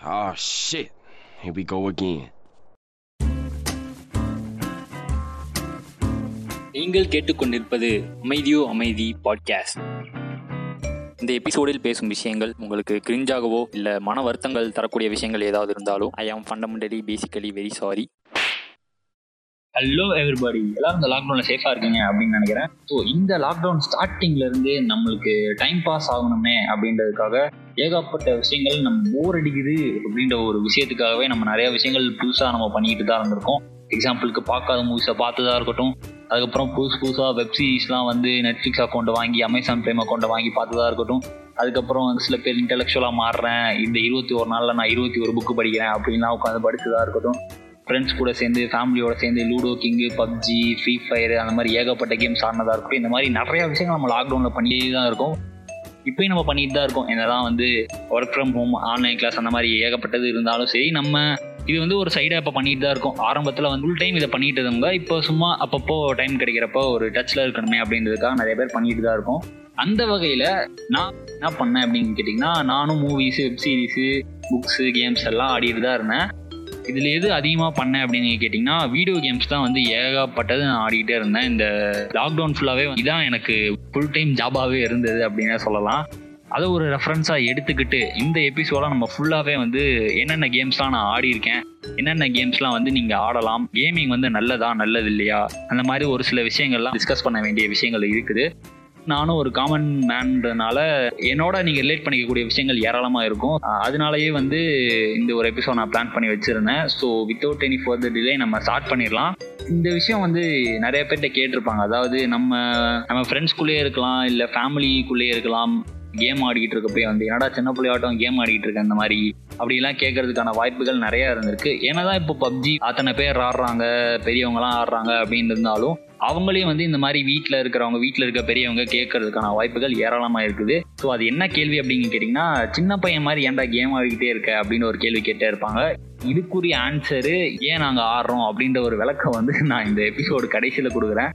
Oh shit. Here we go again. நீங்கள் கேட்டுக்கொண்டிருப்பது அமைதியோ அமைதி பாட்காஸ்ட் இந்த எபிசோடில் பேசும் விஷயங்கள் உங்களுக்கு கிரிஞ்சாகவோ இல்லை மன வருத்தங்கள் தரக்கூடிய விஷயங்கள் ஏதாவது இருந்தாலும் I am fundamentally basically very sorry hello everybody எல்லாரும் இந்த லாக்டவுனில் சேஃபாக இருக்கீங்க அப்படின்னு நினைக்கிறேன் ஸோ இந்த லாக்டவுன் ஸ்டார்டிங்ல இருந்து நம்மளுக்கு டைம் பாஸ் ஆகணுமே அப்படின்றதுக்காக ஏகப்பட்ட விஷயங்கள் நம்ம போர் அடிக்குது அப்படின்ற ஒரு விஷயத்துக்காகவே நம்ம நிறைய விஷயங்கள் புதுசாக நம்ம பண்ணிக்கிட்டு தான் இருந்திருக்கோம். எக்ஸாம்பிளுக்கு பார்க்காத மூவிஸை பார்த்ததாக இருக்கட்டும். அதுக்கப்புறம் புதுசு புதுசாக வெப் சீரிஸ்லாம் வந்து நெட்ஃப்ளிக்ஸ் அக்கௌண்ட்டை வாங்கி அமேசான் ப்ரைம் அக்கௌண்ட்டை வாங்கி பார்த்ததாக இருக்கட்டும். அதுக்கப்புறம் சில பேர் இன்டெலெக்சுவலாக மாறுறேன். இந்த இருபத்தி ஒரு நாளில் நான் இருபத்தி ஒரு புக்கு படிக்கிறேன் அப்படின்லாம் உட்காந்து படித்ததாக இருக்கட்டும். ஃப்ரெண்ட்ஸ் கூட சேர்ந்து ஃபேமிலியோட சேர்ந்து ludo king PUBG free fire அந்த மாதிரி ஏகப்பட்ட கேம்ஸ் ஆடினதாக இருக்கட்டும். இந்த மாதிரி நிறைய விஷயங்கள் நம்ம லாக்டவுனில் பண்ணியே தான் இருக்கோம். இப்பயும் நம்ம பண்ணிட்டு தான் இருக்கோம். என்னதான் வந்து work from home online class அந்த மாதிரி ஏகப்பட்டது இருந்தாலும் சரி நம்ம இது வந்து ஒரு சைடாக இப்போ பண்ணிட்டு தான் இருக்கோம். ஆரம்பத்தில் வந்து ஃபுல் டைம் இதை பண்ணிட்டு இருந்தவங்க இப்போ சும்மா அப்பப்போ டைம் கிடைக்கிறப்போ ஒரு டச்சில் இருக்கணுமே அப்படின்றதுக்காக நிறைய பேர் பண்ணிட்டு தான் இருக்கோம். அந்த வகையில் நான் என்ன பண்ணேன் அப்படின்னு கேட்டிங்கன்னா நானும் movies web series books games எல்லாம் ஆடிட்டு தான் இருந்தேன். இதில் எது அதிகமாக பண்ணேன் அப்படின்னு கேட்டிங்கன்னா வீடியோ கேம்ஸ் தான் வந்து ஏகப்பட்டது நான் ஆடிக்கிட்டே இருந்தேன். இந்த லாக்டவுன் ஃபுல்லாகவே இதான் எனக்கு ஃபுல் டைம் ஜாபாகவே இருந்தது அப்படின்னே சொல்லலாம். அதை ஒரு ரெஃபரன்ஸாக எடுத்துக்கிட்டு இந்த எபிசோடாக நம்ம ஃபுல்லாகவே வந்து என்னென்ன கேம்ஸ்லாம் நான் ஆடியிருக்கேன் என்னென்ன கேம்ஸ்லாம் வந்து நீங்கள் ஆடலாம் கேமிங் வந்து நல்லதா நல்லது இல்லையா அந்த மாதிரி ஒரு சில விஷயங்கள்லாம் டிஸ்கஸ் பண்ண வேண்டிய விஷயங்கள் இருக்குது. நானும் ஒரு காமன் மேன்றனால என்னோட நீங்கள் ரிலேட் பண்ணிக்கக்கூடிய விஷயங்கள் ஏராளமாக இருக்கும். அதனாலயே வந்து இந்த ஒரு எபிசோட் நான் பிளான் பண்ணி வச்சுருந்தேன். So without any further delay நம்ம ஸ்டார்ட் பண்ணிடலாம். இந்த விஷயம் வந்து நிறைய பேர்கிட்ட கேட்டிருப்பாங்க. அதாவது நம்ம நம்ம ஃப்ரெண்ட்ஸ்குள்ளேயே இருக்கலாம் இல்லை ஃபேமிலிக்குள்ளேயே இருக்கலாம். கேம் ஆடிக்கிட்டு இருக்கப்பே வந்து என்னடா சின்ன பிள்ளையாட்டம் கேம் ஆடிக்கிட்டு இருக்க அந்த மாதிரி? அப்படிலாம் கேட்கறதுக்கான வாய்ப்புகள் நிறைய இருந்திருக்கு. ஏன்னா இப்போ பப்ஜி அத்தனை பேர் ஆடுறாங்க பெரியவங்களாம் ஆடுறாங்க அப்படின்னு இருந்தாலும் அவங்களையும் வந்து இந்த மாதிரி வீட்டில் இருக்கிறவங்க வீட்டில் இருக்க பெரியவங்க கேட்கறதுக்கான வாய்ப்புகள் ஏராளமாக இருக்குது. ஸோ அது என்ன கேள்வி அப்படின்னு கேட்டிங்கன்னா சின்ன பையன் மாதிரி ஏன்டா கேம் ஆடிக்கிட்டே இருக்க? அப்படின்னு ஒரு கேள்வி கேட்டே இருப்பாங்க. இதுக்குரிய ஆன்சரு ஏன் நாங்கள் ஆடுறோம்? அப்படின்ற ஒரு விளக்கம் வந்து நான் இந்த எபிசோடு கடைசியில் கொடுக்குறேன்.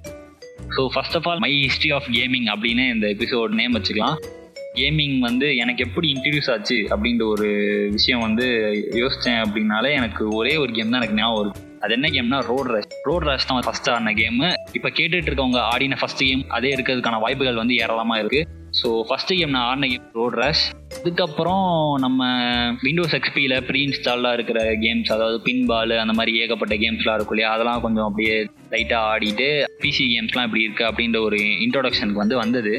So first of all my history of gaming அப்படின்னு இந்த எபிசோட் நேம் வச்சுக்கலாம். கேமிங் வந்து எனக்கு எப்படி இன்ட்ரடியூஸ் ஆச்சு அப்படின்ற ஒரு விஷயம் வந்து யோசித்தேன் அப்படின்னாலே எனக்கு ஒரே ஒரு கேம் தான் எனக்கு ஞாபகம் வருது. அது என்ன கேம்னா ரோட் ரஷ் ரோட் ரஷ் தான் ஃபஸ்ட் ஆன கேமு இப்போ கேட்டுட்டு இருக்கவங்க ஆடின ஃபர்ஸ்ட் கேம் அதே இருக்கிறதுக்கான வாய்ப்புகள் வந்து ஏராளமாக இருக்குது ஸோ ஃபர்ஸ்ட் கேம் நான் ஆடின கேம் ரோட் ரேஷ் அதுக்கப்புறம் நம்ம விண்டோஸ் எக்ஸ்பியில் ப்ரீ இன்ஸ்டாலாக இருக்கிற கேம்ஸ் அதாவது பின் பால் அந்த மாதிரி ஏகப்பட்ட கேம்ஸ்லாம் இருக்கும் இல்லையா? அதெல்லாம் கொஞ்சம் அப்படியே லைட்டாக ஆடிட்டு பிசி கேம்ஸ்லாம் இப்படி இருக்குது அப்படின்ற ஒரு இன்ட்ரோடக்ஷனுக்கு வந்து வந்தது.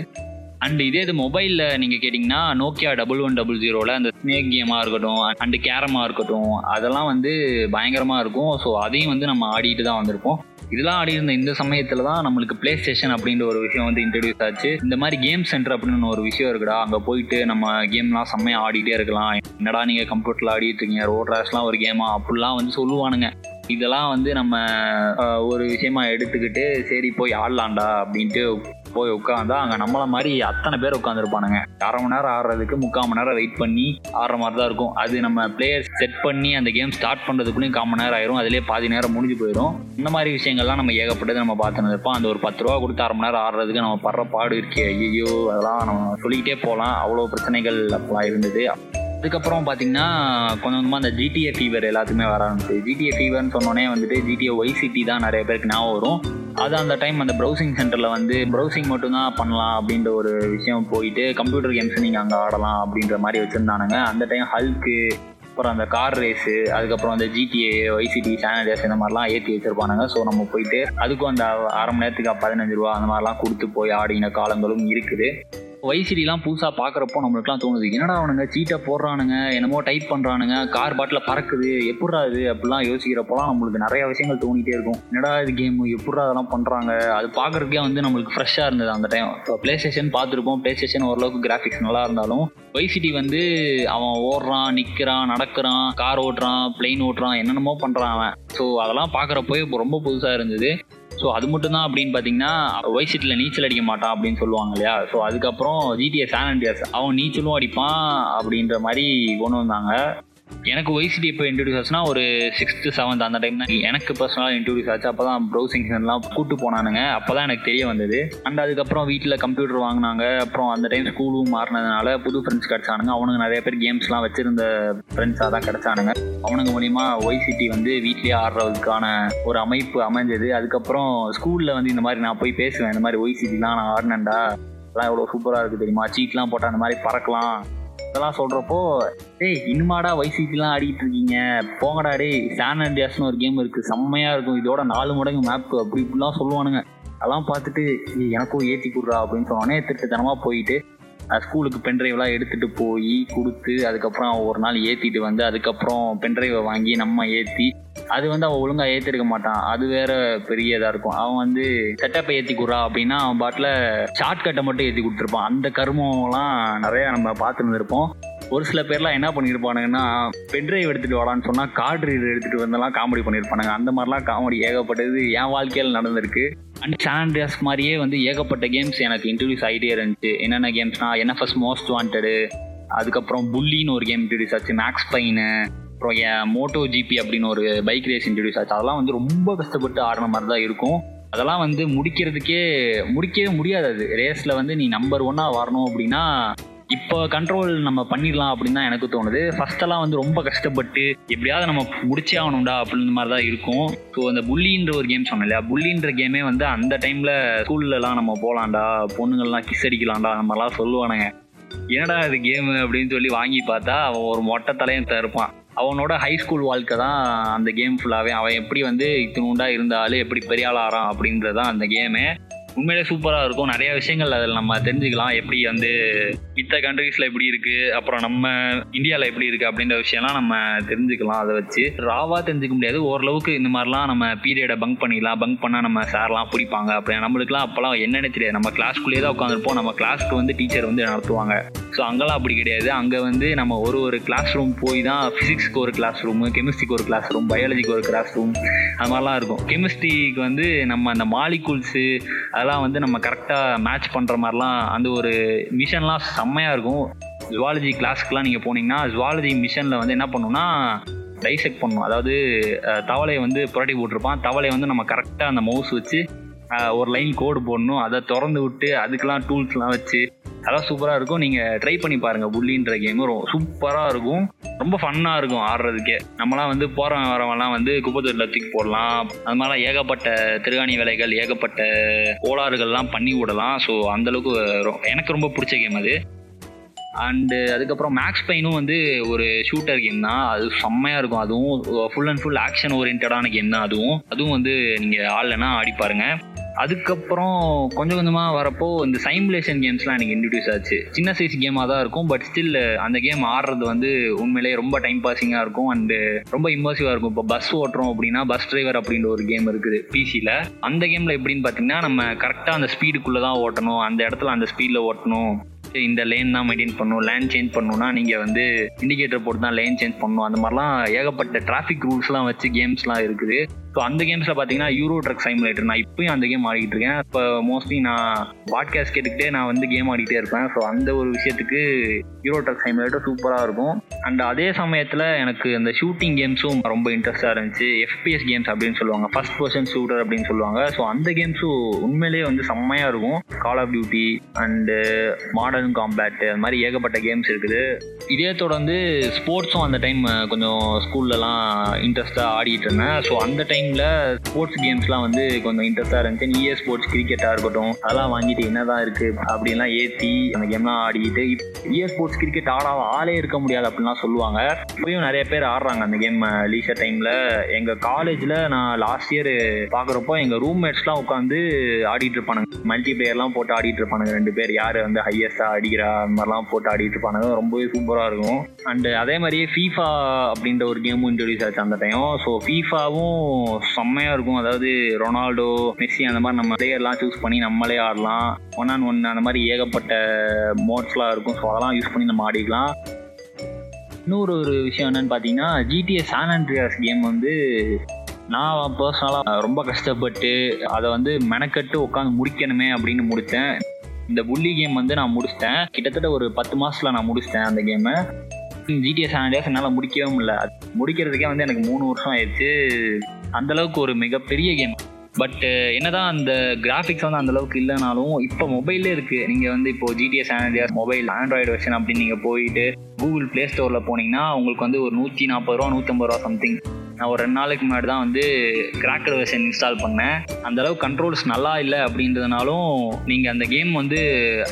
அண்ட் இதே இது மொபைலில் நீங்கள் கேட்டிங்கன்னா நோக்கியா டபுள் ஒன் டபுள் ஜீரோவில் அந்த ஸ்னேக் கேமாக இருக்கட்டும் அண்டு கேரமாக இருக்கட்டும் அதெல்லாம் வந்து பயங்கரமாக இருக்கும். ஸோ அதையும் வந்து நம்ம ஆடிட்டு தான் வந்திருப்போம் இதெல்லாம் ஆடி இருந்த இந்த சமயத்தில் தான் நம்மளுக்கு ப்ளே ஸ்டேஷன் அப்படின்ற ஒரு விஷயம் வந்து இன்ட்ரடியூஸ் ஆச்சு. இந்த மாதிரி கேம் சென்டர் அப்படின்னு ஒரு விஷயம் இருக்குடா. அங்கே போயிட்டு நம்ம கேம்லாம் செம்மையாக ஆடிட்டே இருக்கலாம். என்னடா நீங்கள் கம்ப்யூட்டரில் ஆடிட்டு இருக்கீங்க? ரோட் ரேஷ்லாம் ஒரு கேமா அப்படிலாம் வந்து சொல்லுவானுங்க. இதெல்லாம் வந்து நம்ம ஒரு விஷயமா எடுத்துக்கிட்டு சரி போய் ஆடலாம்டா அப்படின்ட்டு போய் உட்காந்தா அங்கே நம்மள மாதிரி அத்தனை பேர் உட்காந்துருப்பானுங்க அரை மணி நேரம் ஆடுறதுக்கு முக்கால் மணி நேரம் வெயிட் பண்ணி ஆடுற மாதிரி தான் இருக்கும். அது நம்ம பிளேயர் செட் பண்ணி அந்த கேம் ஸ்டார்ட் பண்ணுறதுக்குள்ளேயும் கால் மணி நேரம் ஆயிரும். அதிலே பாதி நேரம் முடிஞ்சு போயிடும் இந்த மாதிரி விஷயங்கள்லாம் நம்ம ஏகப்பட்டது நம்ம பார்த்துன்னு இருப்போம். அந்த ஒரு பத்து ரூபா கொடுத்து அரை மணி நேரம் ஆடுறதுக்கு நம்ம படுற பாடு இருக்கே. ஐயோ அதெல்லாம் நம்ம சொல்லிக்கிட்டே போகலாம். அவ்வளோ பிரச்சனைகள் அப்பெல்லாம் இருந்தது. அதுக்கப்புறம் பார்த்தீங்கன்னா கொஞ்சம் கொஞ்சமாக அந்த ஜிடிஏ ஃபீவர் எல்லாத்துக்குமே வர ஆரம்பிச்சு ஜிடிஏ ஃபீவர்னு சொன்னோன்னே வந்துட்டு ஜிடிஏ ஒய் சிட்டி தான் நிறைய பேருக்கு ஞாபகம் வரும். அது அந்த டைம் அந்த ப்ரௌசிங் சென்டரில் வந்து ப்ரௌசிங் மட்டும்தான் பண்ணலாம் அப்படின்ற ஒரு விஷயம் போயிட்டு கம்ப்யூட்டர் கேம்ஸ் நீங்கள் அங்கே ஆடலாம் அப்படின்ற மாதிரி வச்சுருந்தானுங்க. அந்த டைம் ஹல்க்கு அப்புறம் அந்த கார் ரேஸு அதுக்கப்புறம் அந்த ஜிடிஏ ஒய்சிடி சேனல்ஸ் இந்த மாதிரிலாம் ஏற்றி வச்சிருப்பானுங்க. ஸோ நம்ம போயிட்டு அதுக்கும் அந்த அரை மணி நேரத்துக்கு பதினஞ்சு ரூபா அந்த மாதிரிலாம் கொடுத்து போய் ஆடின காலங்களும் இருக்குது. வைசிடிலாம் புதுசாக பார்க்குறப்போ நம்மளுக்குலாம் தோணுது என்னடா அவனுங்க சீட்டை போடுறானுங்க என்னமோ டைப் பண்ணுறானுங்க கார் பாட்டில் பறக்குது எப்பட்றா இது? அப்படிலாம் யோசிக்கிறப்போலாம் நம்மளுக்கு நிறைய விஷயங்கள் தோணிகிட்டே இருக்கும். என்னடா இது கேம் எப்பட்றா அதெல்லாம் பண்ணுறாங்க அது பார்க்குறதுக்கே வந்து நம்மளுக்கு ஃப்ரெஷ்ஷாக இருந்தது அந்த டைம் இப்போ ப்ளே ஸ்டேஷன் பார்த்துருப்போம். ப்ளே ஸ்டேஷன் ஓரளவுக்கு கிராஃபிக்ஸ் நல்லா இருந்தாலும் வைசிடி வந்து அவன் ஓடுறான் நிற்கிறான் நடக்கிறான் கார் ஓட்டுறான் பிளெயின் ஓட்டுறான் என்னென்னமோ பண்ணுறான் அவன். ஸோ அதெல்லாம் பார்க்குறப்போ ரொம்ப புதுசாக இருந்தது. ஸோ அது மட்டும்தான் அப்படின்னு பார்த்தீங்கன்னா ஒய் சீட்டில் நீச்சல் அடிக்க மாட்டான் அப்படின்னு சொல்லுவாங்க இல்லையா? ஸோ அதுக்கப்புறம் ஜிடிஎஸ் சான் அண்டியாஸ் அவன் நீச்சலும் அடிப்பான் அப்படின்ற மாதிரி கொண்டு வந்தாங்க. எனக்கு ஒய்சிடி இப்போ இன்ட்ரடியூஸ் ஆச்சுன்னா ஒரு சிக்ஸ்த்து செவன்த் அந்த டைம் தான். எனக்கு பர்சனலாக இன்ட்ரடியூஸ் ஆச்சு. அப்போ தான் ப்ரௌசிங் எல்லாம் கூட்டு போனானுங்க. அப்போ தான் எனக்கு தெரிய வந்தது. அண்ட் அதுக்கப்புறம் வீட்டில் கம்ப்யூட்டர் வாங்கினாங்க. அப்புறம் அந்த டைம் ஸ்கூலும் மாறினதுனால புது ஃப்ரெண்ட்ஸ் கிடச்சானுங்க. அவனுங்க நிறைய பேர் கேம்ஸ்லாம் வச்சிருந்த ஃப்ரெண்ட்ஸாக தான் கிடச்சானுங்க. அவனுங்க மூலிமா ஒய்சிடி வந்து வீட்லேயே ஆடுறதுக்கான ஒரு அமைப்பு அமைஞ்சது. அதுக்கப்புறம் ஸ்கூலில் வந்து இந்த மாதிரி நான் போய் பேசுவேன். இந்த மாதிரி ஒய்சிடிலாம் நான் ஆடினேன்டா. அதெல்லாம் எவ்வளோ சூப்பராக இருக்குது தெரியுமா? சீட்லாம் போட்டால் அந்த மாதிரி பறக்கலாம். இதெல்லாம் சொல்கிறப்போ டேய் இன்னுமாடா வைசிக்கெல்லாம் ஆடிட்டு இருக்கீங்க போங்கடா டேய் சான் அண்டியாஸ்னு ஒரு கேம் இருக்குது செம்மையாக இருக்கும். இதோட நாலு மடங்கு மேப் அப்படி இப்படிலாம் சொல்லுவானுங்க. அதெல்லாம் பார்த்துட்டு எனக்கும் ஏற்றி கொடுறா. அப்படின்னு சொன்னோடனே திருட்டுத்தனமாக போயிட்டு ஸ்கூலுக்கு பென்ட்ரைவ்லாம் எடுத்துகிட்டு போய் கொடுத்து அதுக்கப்புறம் அவன் ஒரு நாள் ஏற்றிட்டு வந்து அதுக்கப்புறம் பென்ட்ரைவை வாங்கி நம்ம ஏற்றி அது வந்து அவன் ஒழுங்காக ஏற்றிருக்க மாட்டான். அது வேற பெரிய இதாக இருக்கும். அவன் வந்து செட்டப்பை ஏற்றி கொடுறா அப்படின்னா அவன் பாட்டில் ஷார்ட்கட்டை மட்டும் ஏற்றி கொடுத்துருப்பான். அந்த கருமம்லாம் நிறையா நம்ம பார்த்துருந்துருப்போம். ஒரு சில பேர்லாம் என்ன பண்ணியிருப்பானுங்கன்னா பென்ட்ரைவ் எடுத்துகிட்டு வாடான்னு சொன்னால் கார்ட் ரீடர் எடுத்துகிட்டு வந்தெல்லாம் காமெடி பண்ணியிருப்பானுங்க. அந்த மாதிரிலாம் காமெடி ஏகப்பட்டது என் வாழ்க்கையில் நடந்திருக்கு. அண்ட் சாண்ட்ரியாஸ் மாதிரியே வந்து ஏகப்பட்ட கேம்ஸ் எனக்கு இன்ட்ரடியூஸ் ஆகிட்டே இருந்துச்சு. என்னென்ன கேம்ஸ்னா என்எஃப்எஸ் மோஸ்ட் வாண்டடு அதுக்கப்புறம் புல்லின்னு ஒரு கேம் இன்ட்ரடியூஸ் ஆச்சு மேக்ஸ் பைனு அப்புறம் என் மோட்டோ ஜிபி அப்படின்னு ஒரு பைக் ரேஸ் இன்ட்ரடியூஸ் ஆச்சு. அதெல்லாம் வந்து ரொம்ப கஷ்டப்பட்டு ஆடின மாதிரி தான் இருக்கும். அதெல்லாம் வந்து முடிக்கிறதுக்கே முடிக்கவே முடியாது அது. ரேஸில் வந்து நீ நம்பர் ஒன்னாக வரணும் அப்படின்னா இப்போ கண்ட்ரோல் நம்ம பண்ணிடலாம் அப்படின்னு தான் எனக்கு தோணுது. ஃபர்ஸ்டெல்லாம் வந்து ரொம்ப கஷ்டப்பட்டு எப்படியாவது நம்ம முடிச்சே ஆகணும்டா அப்படின்ற மாதிரி தான் இருக்கும். ஸோ அந்த புள்ளின்ற ஒரு கேம் சொன்னேன் இல்லையா? புள்ளின்ற கேமே வந்து அந்த டைமில் ஸ்கூல்லலாம் நம்ம போகலாம்டா பொண்ணுங்கள்லாம் கிஸ் அடிக்கலாம்டா அந்த மாதிரிலாம் சொல்லுவானுங்க. என்னடா இது கேமு அப்படின்னு சொல்லி வாங்கி பார்த்தா அவன் ஒரு மொட்டை தலையும் தருப்பான் அவனோட ஹை ஸ்கூல் வாழ்க்கை தான் அந்த கேம் ஃபுல்லாகவே அவன் எப்படி வந்து இத்தினுண்டா இருந்தாலும் எப்படி பெரிய ஆள் ஆறான் அப்படின்றது தான் அந்த கேமு உண்மையிலே சூப்பராக இருக்கும். நிறைய விஷயங்கள் அதில் நம்ம தெரிஞ்சுக்கலாம். எப்படி வந்து மித்த கண்ட்ரீஸில் எப்படி இருக்குது அப்புறம் நம்ம இந்தியாவில் எப்படி இருக்குது அப்படின்ற விஷயம்லாம் நம்ம தெரிஞ்சுக்கலாம் அதை வச்சு. ராவாக தெரிஞ்சுக்க முடியாது. ஓரளவுக்கு இந்த மாதிரிலாம் நம்ம பீரியடை பங்க் பண்ணிக்கலாம் பங்க் பண்ணால் நம்ம சார்லாம் பிடிப்பாங்க. அப்படி நம்மளுக்குலாம் அப்போல்லாம் என்னென்ன தெரியாது. நம்ம கிளாஸ்க்குள்ளேயே தான் உட்காந்துருப்போம். நம்ம கிளாஸ்க்கு வந்து டீச்சர் வந்து நடத்துவாங்க. ஸோ அங்கெல்லாம் அப்படி கிடையாது. அங்கே வந்து நம்ம ஒரு ஒரு கிளாஸ் ரூம் போய் தான் ஃபிசிக்ஸ்க்கு ஒரு கிளாஸ் ரூமு கெமிஸ்ட்ரிக்கு ஒரு கிளாஸ் ரூம் பயாலஜிக்கு ஒரு கிளாஸ் ரூம் அது மாதிரிலாம் இருக்கும். கெமிஸ்ட்ரிக்கு வந்து நம்ம அந்த மாலிகூல்ஸு அதெல்லாம் வந்து நம்ம கரெக்டாக மேட்ச் பண்ணுற மாதிரிலாம் அந்த ஒரு மிஷன்லாம் செம்மையாக இருக்கும். ஜுவாலஜி கிளாஸ்க்குலாம் நீங்கள் போனீங்கன்னா ஜுவாலஜி மிஷனில் வந்து என்ன பண்ணுன்னா டைசெக்ட் பண்ணணும் அதாவது தவளையை வந்து புரட்டி போட்டிருப்பான். தவளையை வந்து நம்ம கரெக்டாக அந்த மவுஸ் வச்சு ஒரு லைன் கோடு போடணும். அதை திறந்து விட்டு அதுக்கெலாம் டூல்ஸ்லாம் வச்சு அதெல்லாம் சூப்பராக இருக்கும். நீங்கள் ட்ரை பண்ணி பாருங்கள் புல்லின்ற கேமு சூப்பராக இருக்கும். ரொம்ப ஃபன்னாக இருக்கும் ஆடுறதுக்கே. நம்மலாம் வந்து போகிறவன் வரவன்லாம் வந்து குப்பத்தொட்டில் தூக்கி போடலாம். அது மாதிரிலாம் ஏகப்பட்ட திருகாணி வேலைகள் ஏகப்பட்ட கோளாறுகள்லாம் பண்ணி விடலாம். ஸோ அந்தளவுக்கு ரொ- எனக்கு ரொம்ப பிடிச்ச கேம் அது. அண்டு அதுக்கப்புறம் மேக்ஸ் பைனும் வந்து ஒரு ஷூட்டர் கேம் தான். அது செம்மையாக இருக்கும். அதுவும் ஃபுல் அண்ட் ஃபுல் ஆக்ஷன் ஓரியன்டான கேம் தான். அதுவும் அதுவும் வந்து நீங்கள் ஆடலைன்னா ஆடி பாருங்கள் அதுக்கப்புறம் கொஞ்சம் கொஞ்சமாக வரப்போ இந்த சைமுலேஷன் கேம்ஸ்லாம் எனக்கு இன்ட்ரடியூஸ் ஆச்சு. சின்ன சைஸ் கேமாக தான் இருக்கும் பட் ஸ்டில் அந்த கேம் ஆடுறது வந்து உண்மையிலேயே ரொம்ப டைம் பாசிங்காக இருக்கும் அண்டு ரொம்ப இம்மர்சிவாக இருக்கும். இப்போ பஸ் ஓட்டுறோம் அப்படின்னா பஸ் டிரைவர் அப்படின்ற ஒரு கேம் இருக்குது பிசியில் அந்த கேமில் எப்படின்னு பார்த்தீங்கன்னா நம்ம கரெக்டாக அந்த ஸ்பீடுக்குள்ளே தான் ஓட்டணும். அந்த இடத்துல அந்த ஸ்பீடில் ஓட்டணும். இந்த லேன் தான் மெயின்டைன் பண்ணணும். லேன் சேஞ்ச் பண்ணணும்னா நீங்கள் வந்து இண்டிகேட்டர் போட்டு தான் லேன் சேஞ்ச் பண்ணணும். அந்த மாதிரிலாம் ஏகப்பட்ட டிராஃபிக் ரூல்ஸ்லாம் வச்சு கேம்ஸ்லாம் இருக்குது. ஸோ அந்த கேம்ஸில் பார்த்தீங்கன்னா யூரோ ட்ரக் சைமுலேட்டர் நான் இப்பயும் அந்த கேம் ஆடிக்கிட்டு இருக்கேன். இப்போ மோஸ்ட்லி நான் பாட்காஸ்ட் கேட்டுக்கிட்டே நான் வந்து கேம் ஆடிக்கிட்டே இருப்பேன். ஸோ அந்த ஒரு விஷயத்துக்கு யூரோ ட்ரக் சைமுலேட்டர் சூப்பராக இருக்கும். அண்ட் அதே சமயத்தில் எனக்கு அந்த ஷூட்டிங் கேம்ஸும் ரொம்ப இன்ட்ரெஸ்டாக இருந்துச்சு. எஃபிஎஸ் கேம்ஸ் அப்படின்னு சொல்லுவாங்க. ஃபர்ஸ்ட் பர்சன் ஷூட்டர் அப்படின்னு சொல்லுவாங்க. ஸோ அந்த கேம்ஸும் உண்மையிலேயே வந்து செம்மையாக இருக்கும். Call of duty and modern combat அது மாதிரி ஏகப்பட்ட கேம்ஸ் இருக்குது. இதே தொடர்ந்து ஸ்போர்ட்ஸும் அந்த டைம் கொஞ்சம் ஸ்கூல்லலாம் இன்ட்ரெஸ்ட்டாக ஆடிட்டு இருந்தேன். ஸோ அந்த டைம் டைமில் ஸ்போர்ட்ஸ் கேம்ஸ்லாம் வந்து கொஞ்சம் இன்ட்ரெஸ்ட்டாக இருந்துச்சு. இஏ ஸ்போர்ட்ஸ் கிரிக்கெட்டாக இருக்கட்டும் அதெல்லாம் வாங்கிட்டு என்னதான் இருக்குது அப்படின்லாம் ஏற்றி அந்த கேம்லாம் ஆடிக்கிட்டு இஏ ஸ்போர்ட்ஸ் கிரிக்கெட் ஆடாத ஆளே இருக்க முடியாது அப்படின்லாம் சொல்லுவாங்க. இப்பயும் நிறைய பேர் ஆடுறாங்க அந்த கேம் லீஷர் டைமில் எங்கள் காலேஜில் நான் லாஸ்ட் இயர் பார்க்குறப்போ எங்கள் ரூம்மேட்ஸ்லாம் உட்காந்து ஆடிட்டு இருப்பானுங்க. மல்டி பிளேயர்லாம் போட்டு ஆடிட்டு இருப்பானுங்க ரெண்டு பேர். யார் வந்து ஹையஸ்ட்டாக அடிக்கிறா அந்த மாதிரிலாம் போட்டு ஆடிட்டு இருப்பானுங்க. ரொம்பவே சூப்பராக இருக்கும். அண்டு அதே மாதிரியே ஃபீஃபா அப்படின்ற ஒரு கேமும் இன்ட்ரடியூஸ் ஆச்சு அந்த டைம் ஸோ ஃபீஃபாவும் செம்மையாக இருக்கும். அதாவது ரொனால்டோ மெஸ்ஸி அந்த மாதிரி நம்ம பிளேயர்லாம் சூஸ் பண்ணி நம்மளே ஆடலாம். ஒன் ஆன் ஒன் அந்த மாதிரி ஏகப்பட்ட மோட்ஸ்லாம் இருக்கும். ஸோ அதெல்லாம் யூஸ் பண்ணி நம்ம ஆடிக்கலாம். இன்னொரு ஒரு விஷயம் என்னன்னு பார்த்தீங்கன்னா ஜிடிஏ சான் அண்ட்ரியாஸ் கேம் வந்து நான் பர்சனலாக ரொம்ப கஷ்டப்பட்டு அதை வந்து மெனக்கட்டு உட்காந்து முடிக்கணுமே அப்படின்னு முடித்தேன். இந்த புள்ளி கேம் வந்து நான் முடிச்சிட்டேன். கிட்டத்தட்ட ஒரு பத்து மாதத்தில் நான் முடிச்சிட்டேன் அந்த கேமை ஜிடிஎஸ் ஆண்டியாஸ் என்னால் முடிக்கவே முடியல. முடிக்கிறதுக்கே வந்து எனக்கு மூணு வருஷம் ஆயிடுச்சு. அந்த அளவுக்கு ஒரு மிகப்பெரிய கேம் பட் என்னதான் அந்த கிராஃபிக்ஸ் வந்து அந்த அளவுக்கு இல்லைனாலும் இப்போ மொபைல்லே இருக்கு. நீங்கள் வந்து இப்போ GTA San Andreas mobile Android version அப்படின்னு நீங்கள் போயிட்டு கூகுள் ப்ளே ஸ்டோரில் போனீங்கன்னா உங்களுக்கு வந்து ஒரு நூற்றி நாற்பது ரூபா நூற்றம்பது ரூபா சம்திங் நான் ஒரு ரெண்டு நாளைக்கு முன்னாடி தான் வந்து கிராக்கர் வெர்ஷன் இன்ஸ்டால் பண்ணேன். அந்த அளவுக்கு கண்ட்ரோல்ஸ் நல்லா இல்லை அப்படின்றதுனாலும் நீங்கள் அந்த கேம் வந்து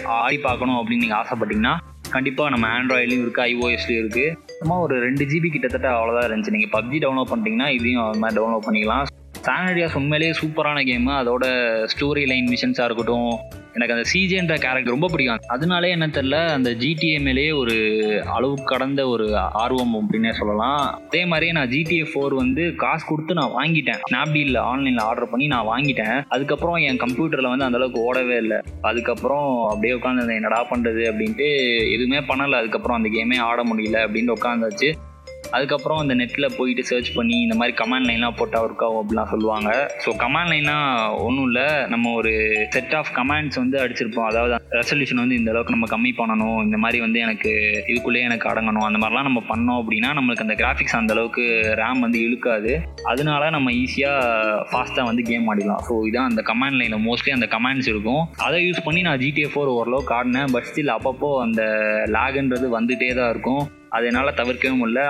ஆடி பார்க்கணும் அப்படின்னு நீங்கள் ஆசைப்பட்டீங்கன்னா கண்டிப்பாக நம்ம ஆண்ட்ராய்ட்லேயும் இருக்குது ஐஓஎஸ்லேயும் இருக்குது சும்மா ஒரு ரெண்டு ஜிபி கிட்டத்தட்ட அவ்வளோதான் இருந்துச்சு. நீங்கள் பப்ஜி டவுன்லோட் பண்ணிட்டீங்கன்னா இதையும் அது மாதிரி டவுன்லோட் பண்ணிக்கலாம். சானடியாஸ் உண்மையிலேயே சூப்பரான கேமு அதோட ஸ்டோரி லைன் மிஷன்ஸாக இருக்கட்டும் எனக்கு அந்த சிஜேன்ற கேரக்டர் ரொம்ப பிடிக்கும். அதனாலே என்ன தெரில அந்த ஜிடிஏ மேலேயே ஒரு அளவு கடந்த ஒரு ஆர்வம் அப்படின்னே சொல்லலாம். அதே மாதிரியே நான் ஜிடிஏ ஃபோர் வந்து காசு கொடுத்து நான் வாங்கிட்டேன். ஸ்னாப்டீலில் ஆன்லைனில் ஆர்டர் பண்ணி நான் வாங்கிட்டேன். அதுக்கப்புறம் என் கம்ப்யூட்டரில் வந்து அந்தளவுக்கு ஓடவே இல்லை. அதுக்கப்புறம் அப்படியே உட்காந்து என்னடா பண்ணுறது அப்படின்ட்டு எதுவுமே பண்ணலை. அதுக்கப்புறம் அந்த கேமே ஆட முடியல அப்படின்ட்டு உட்காந்தாச்சு அதுக்கப்புறம் அந்த நெட்டில் போயிட்டு சர்ச் பண்ணி இந்த மாதிரி கமாண்ட் லைன்லாம் போட்டால் ஒர்க் ஆகும் அப்படிலாம் சொல்லுவாங்க. ஸோ கமாண்ட் லைன்னா ஒன்றும் இல்லை. நம்ம ஒரு செட் ஆஃப் கமாண்ட்ஸ் வந்து அடிச்சிருப்போம். அதாவது ரெசல்யூஷன் வந்து இந்த அளவுக்கு நம்ம கம்மி பண்ணணும். இந்த மாதிரி வந்து எனக்கு இதுக்குள்ளேயே எனக்கு அடங்கணும். அந்த மாதிரிலாம் நம்ம பண்ணோம் அப்படின்னா நம்மளுக்கு அந்த கிராஃபிக்ஸ் அந்த அளவுக்கு ரேம் வந்து இழுக்காது. அதனால நம்ம ஈஸியாக ஃபாஸ்ட்டாக வந்து கேம் ஆடிடலாம். ஸோ இதான் அந்த கமாண்ட் லைனில் மோஸ்ட்லி அந்த கமாண்ட்ஸ் இருக்கும். அதை யூஸ் பண்ணி நான் ஜிடிஏ ஃபோர் ஓரளவுக்கு ஆடினேன். பட் ஸ்டில் அப்பப்போ அந்த லேகுன்றது வந்துகிட்டே தான் இருக்கும். அது என்னால் தவிர்க்கவும் முடியல.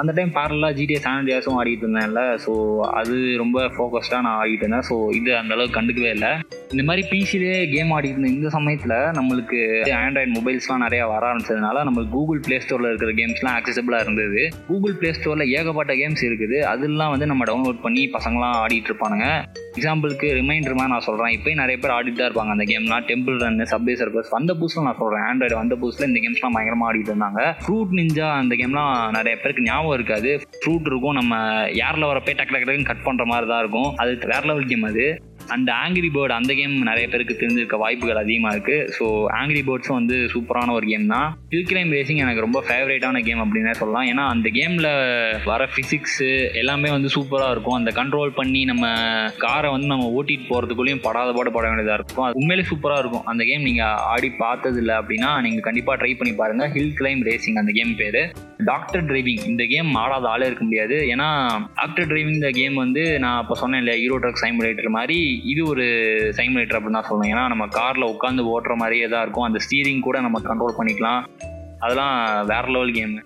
அந்த டைம் பேரலாக ஜிடிஏ சானடியாஸும் ஆடிட்டு இருந்தேன்ல. ஸோ அது ரொம்ப ஃபோக்கஸ்டாக நான் ஆடிட்டு இருந்தேன். ஸோ இது அந்த அளவுக்கு கண்டுக்கவே இல்லை. இந்த மாதிரி பிசிலே கேம் ஆடிட்டு இருந்த இந்த சமயத்தில் நம்மளுக்கு ஆண்ட்ராய்டு மொபைல்ஸ்லாம் நிறையா வர ஆரம்பிச்சதுனால நம்மளுக்கு கூகுள் ப்ளே ஸ்டோரில் இருக்கிற கேம்ஸ்லாம் ஆக்சசபிளாக இருந்தது. கூகுள் ப்ளே ஸ்டோரில் ஏகப்பட்ட கேம்ஸ் இருக்குது. அதெல்லாம் வந்து நம்ம டவுன்லோட் பண்ணி பசங்களாம் ஆடிட்டு இருப்பானுங்க. எக்ஸாம்பிளுக்கு ரிமைண்டர் மாதிரி நான் சொல்கிறேன் இப்போயும் நிறைய பேர் ஆடிட்டு தான் இருப்பாங்க அந்த கேம்லாம் டெம்பிள் ரன் சப்வே சர்க்கஸ் வந்த புதுசில் நான் சொல்கிறேன் ஆண்ட்ராய்டு வந்த புதுசில் இந்த கேம்ஸ்லாம் பயங்கரமாக ஆடிட்டு இருந்தாங்க. ஃப்ரூட் நிஞ்சா அந்த கேம்லாம் நிறைய பேருக்கு ஞாபகம் இருக்காது. ஃப்ரூட் இருக்கும் நம்ம யாரில் வரப்போ டக்கு டக்கு டக்குன்னு கட் பண்ணுற மாதிரி தான் இருக்கும். அது வேற லெவல் கேம் அது. அந்த ஆங்கிரி பேர்டு அந்த கேம் நிறைய பேருக்கு தெரிஞ்சிருக்க வாய்ப்புகள் அதிகமாக இருக்குது ஸோ ஆங்கிரி பேர்ட்ஸும் வந்து சூப்பரான ஒரு கேம் தான். ஹில் கிளைம் ரேசிங் எனக்கு ரொம்ப ஃபேவரேட்டான கேம் அப்படின்னே சொல்லலாம். ஏன்னா அந்த கேமில் வர ஃபிசிக்ஸு எல்லாமே வந்து சூப்பராக இருக்கும். அந்த கண்ட்ரோல் பண்ணி நம்ம காரை வந்து நம்ம ஓட்டிட்டு போகிறதுக்குள்ளேயும் படாத பாடு பட வேண்டியதாக இருக்கும். அது உண்மையிலே சூப்பராக இருக்கும். அந்த கேம் நீங்கள் ஆடி பார்த்தது இல்லை அப்படின்னா நீங்கள் கண்டிப்பாக ட்ரை பண்ணி பாருங்கள் ஹில் கிளைம் ரேசிங் அந்த கேம் பேர். டாக்டர் டிரைவிங் இந்த கேம் ஆடாத ஆளே இருக்க முடியாது. ஏன்னா டாக்டர் டிரைவிங் இந்த கேம் வந்து நான் இப்போ சொன்னேன் இல்லையா? ஹீரோ ட்ரக் சைமுலேட்டர் மாதிரி இது ஒரு சைமுலேட்டர் அப்படின்னு தான் சொல்லணும். ஏன்னா நம்ம காரில் உட்காந்து ஓட்டுற மாதிரியே தான் இருக்கும். அந்த ஸ்டீரிங் கூட நம்ம கண்ட்ரோல் பண்ணிக்கலாம். அதெல்லாம் வேற level game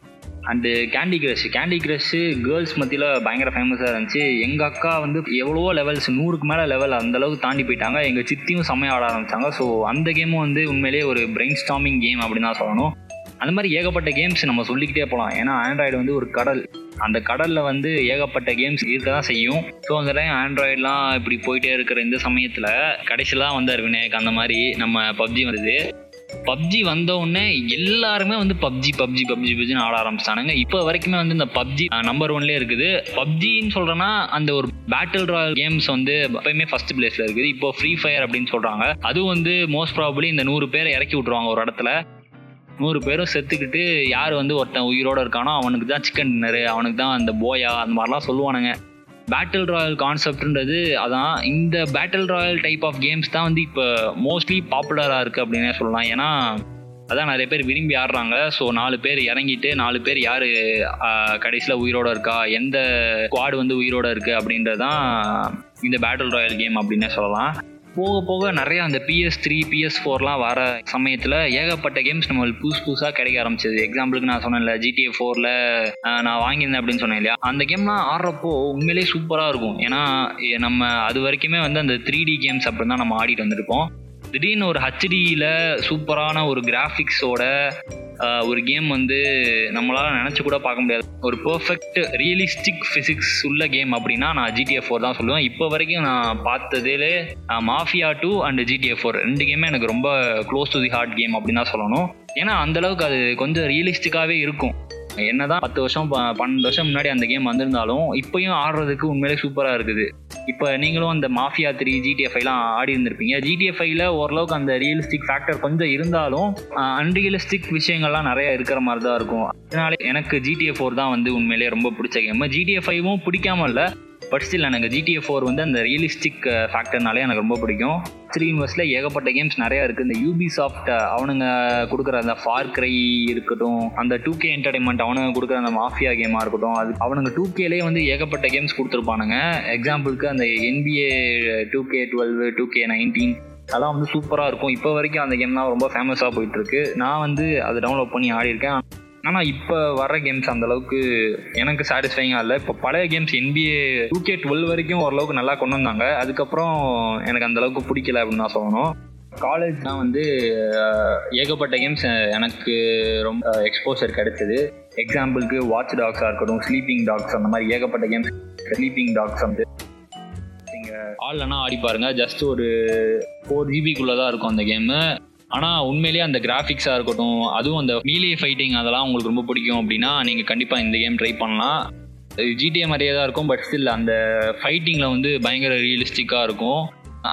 and candy crush candy crush girls மத்தியில் பயங்கர ஃபேமஸாக இருந்துச்சு. எங்கள் அக்கா வந்து எவ்வளவோ லெவல்ஸ் நூறுக்கு மேலே லெவல் அந்தளவுக்கு தாண்டி போயிட்டாங்க. எங்கள் சித்தியும் செம்மையாக ஆட ஆரம்பித்தாங்க ஸோ அந்த கேமும் வந்து உண்மையிலேயே ஒரு பிரெயின் ஸ்டாமிங் கேம் அப்படின்னு தான் சொல்லணும். அந்த மாதிரி ஏகப்பட்ட கேம்ஸ் நம்ம சொல்லிக்கிட்டே போகலாம். ஏன்னா ஆண்ட்ராய்டு வந்து ஒரு கடல். அந்த கடலில் வந்து ஏகப்பட்ட கேம்ஸ் இருக்க தான் செய்யும். ஸோ அந்த டைம் ஆண்ட்ராய்டெலாம் இப்படி போயிட்டே இருக்கிற இந்த சமயத்தில் கடைசியெலாம் வந்தார் விநாயக். அந்த மாதிரி நம்ம பப்ஜி வருது பப்ஜி வந்தவுடனே எல்லாருமே வந்து பப்ஜி பப்ஜி பப்ஜி பப்ஜின்னு ஆட ஆரம்பிச்சிட்டானுங்க. இப்போ வரைக்குமே வந்து இந்த பப்ஜி நம்பர் ஒன்லேயே இருக்குது. பப்ஜின்னு சொல்கிறேன்னா அந்த ஒரு பேட்டில் ராயல் கேம்ஸ் வந்து எப்பயுமே ஃபர்ஸ்ட் பிளேஸில் இருக்குது. இப்போ ஃப்ரீ ஃபயர் அப்படின்னு சொல்கிறாங்க அதுவும் வந்து மோஸ்ட் ப்ராபபிளி இந்த நூறு பேரை இறக்கி விட்ருவாங்க ஒரு இடத்துல. நூறு பேரும் செத்துக்கிட்டு யார் வந்து ஒருத்தன் உயிரோட இருக்கானோ அவனுக்கு தான் சிக்கன் டின்னரு அவனுக்கு தான் அந்த போயா அந்த மாதிரிலாம் சொல்லுவானுங்க. பேட்டில் ராயல் கான்செப்ட்ன்றது அதான் இந்த battle royal type of games தான் வந்து இப்போ மோஸ்ட்லி பாப்புலராக இருக்குது அப்படின்னே சொல்லலாம். ஏன்னா அதான் நிறைய பேர் விரும்பி ஆடுறாங்க. ஸோ நாலு பேர் இறங்கிட்டு நாலு பேர் யார் கடைசியில் உயிரோட இருக்கா எந்த ஸ்குவாடு வந்து உயிரோட இருக்குது அப்படின்றது தான் இந்த பேட்டில் ராயல் கேம் அப்படின்னே சொல்லலாம். போக போக நிறைய அந்த பிஎஸ் த்ரீ பிஎஸ் ஃபோர்லாம் வர சமயத்தில் ஏகப்பட்ட கேம்ஸ் நம்மளுக்கு புதுசு புதுசாக கிடைக்க ஆரம்பிச்சது. எக்ஸாம்பிளுக்கு நான் சொன்னேன்ல ஜிடிஏ ஃபோரில் நான் வாங்கியிருந்தேன் அப்படின்னு சொன்னேன் இல்லையா? அந்த கேம்லாம் ஆடுறப்போ உண்மையிலே சூப்பராக இருக்கும். ஏன்னா நம்ம அது வரைக்குமே வந்து அந்த த்ரீ டி கேம்ஸ் அப்படின்னு தான் நம்ம ஆடிட்டு வந்திருப்போம். திடீர்னு ஒரு ஹச்டியில் சூப்பரான ஒரு கிராஃபிக்ஸோட ஒரு கேம் வந்து நம்மளால் நினச்சி கூட பார்க்க முடியாது. ஒரு பர்ஃபெக்ட் ரியலிஸ்டிக் ஃபிசிக்ஸ் உள்ள கேம் அப்படின்னா நான் ஜிடிஎஃப் ஃபோர் தான் சொல்லுவேன். இப்போ வரைக்கும் நான் பார்த்ததிலே Mafia two and GTA four ரெண்டு கேமே எனக்கு ரொம்ப close to the heart game அப்படின்னு தான் சொல்லணும். ஏன்னா அந்தளவுக்கு அது கொஞ்சம் ரியலிஸ்டிக்காகவே இருக்கும். என்னதான் பத்து வருஷம் பன்னெண்டு வருஷம் முன்னாடி அந்த கேம் வந்திருந்தாலும் இப்பயும் ஆடுறதுக்கு உண்மையிலே சூப்பராக இருக்குது. இப்போ நீங்களும் அந்த மாஃபியா த்ரீ ஜிடிஎஃப்ஐலாம் ஆடி இருந்திருப்பீங்க. ஜிடிஎஃப்ஐல ஓரளவுக்கு அந்த ரியலிஸ்டிக் ஃபேக்டர் கொஞ்சம் இருந்தாலும் அன்ரியலிஸ்டிக் விஷயங்கள்லாம் நிறைய இருக்கிற மாதிரி தான் இருக்கும். அதனால எனக்கு ஜிடிஎஃப் ஃபோர் தான் வந்து உண்மையிலேயே ரொம்ப பிடிச்ச கேம் ஜிடிஎஃப்ஐவும் பிடிக்காம இல்லை. பட் ஸ்டில் எனக்கு ஜிடிஏ ஃபோர் வந்து அந்த ரியலிஸ்டிக் ஃபேக்டர்னாலே எனக்கு ரொம்ப பிடிக்கும். த்ரீ யூனிவர்ஸில் ஏகப்பட்ட கேம்ஸ் நிறையா இருக்குது இந்த யூபி சாஃப்ட் அவனுங்க கொடுக்குற அந்த ஃபார் கிரை இருக்கட்டும் அந்த டூ கே என்டர்டைன்மெண்ட் அவனுங்க கொடுக்குற அந்த மாஃபியா கேமாக இருக்கட்டும் அது அவனுங்க டூ கேலேயே வந்து ஏகப்பட்ட கேம்ஸ் கொடுத்துருப்பானுங்க. எக்ஸாம்பிளுக்கு அந்த NBA two K twelve two K nineteen அதெல்லாம் வந்து சூப்பராக இருக்கும். இப்போ வரைக்கும் அந்த கேம்லாம் ரொம்ப ஃபேமஸாக போயிட்டுருக்கு. நான் வந்து அதை டவுன்லோட் பண்ணி ஆடியிருக்கேன். ஆனால் இப்போ வர கேம்ஸ் அந்த அளவுக்கு எனக்கு சாட்டிஸ்ஃபைங்காக இல்லை. இப்போ பழைய games NBA two K twelve வரைக்கும் ஓரளவுக்கு நல்லா கொண்டு வந்தாங்க. அதுக்கப்புறம் எனக்கு அந்த அளவுக்கு பிடிக்கல அப்படின்னு தான் சொல்லணும். காலேஜ்லாம் வந்து ஏகப்பட்ட கேம்ஸ் எனக்கு ரொம்ப எக்ஸ்போசர் கிடைச்சது. எக்ஸாம்பிளுக்கு வாட்ச் டாக்ஸாக இருக்கட்டும் ஸ்லீப்பிங் டாக்ஸ் அந்த மாதிரி ஏகப்பட்ட கேம்ஸ் ஸ்லீப்பிங் டாக்ஸ் வந்து. நீங்கள் ஆள்லனா ஆடி பாருங்கள் ஜஸ்ட் ஒரு ஃபோர் ஜிபிக்குள்ளே தான் இருக்கும் அந்த கேமு ஆனால் உண்மையிலேயே அந்த கிராஃபிக்ஸாக இருக்கட்டும் அதுவும் அந்த மீலே ஃபைட்டிங் அதெல்லாம் உங்களுக்கு ரொம்ப பிடிக்கும் அப்படின்னா நீங்கள் கண்டிப்பாக இந்த கேம் ட்ரை பண்ணலாம். ஜிடிஏ மாதிரியே தான் இருக்கும் பட் ஸ்டில் அந்த ஃபைட்டிங்கில் வந்து பயங்கர ரியலிஸ்டிக்காக இருக்கும்.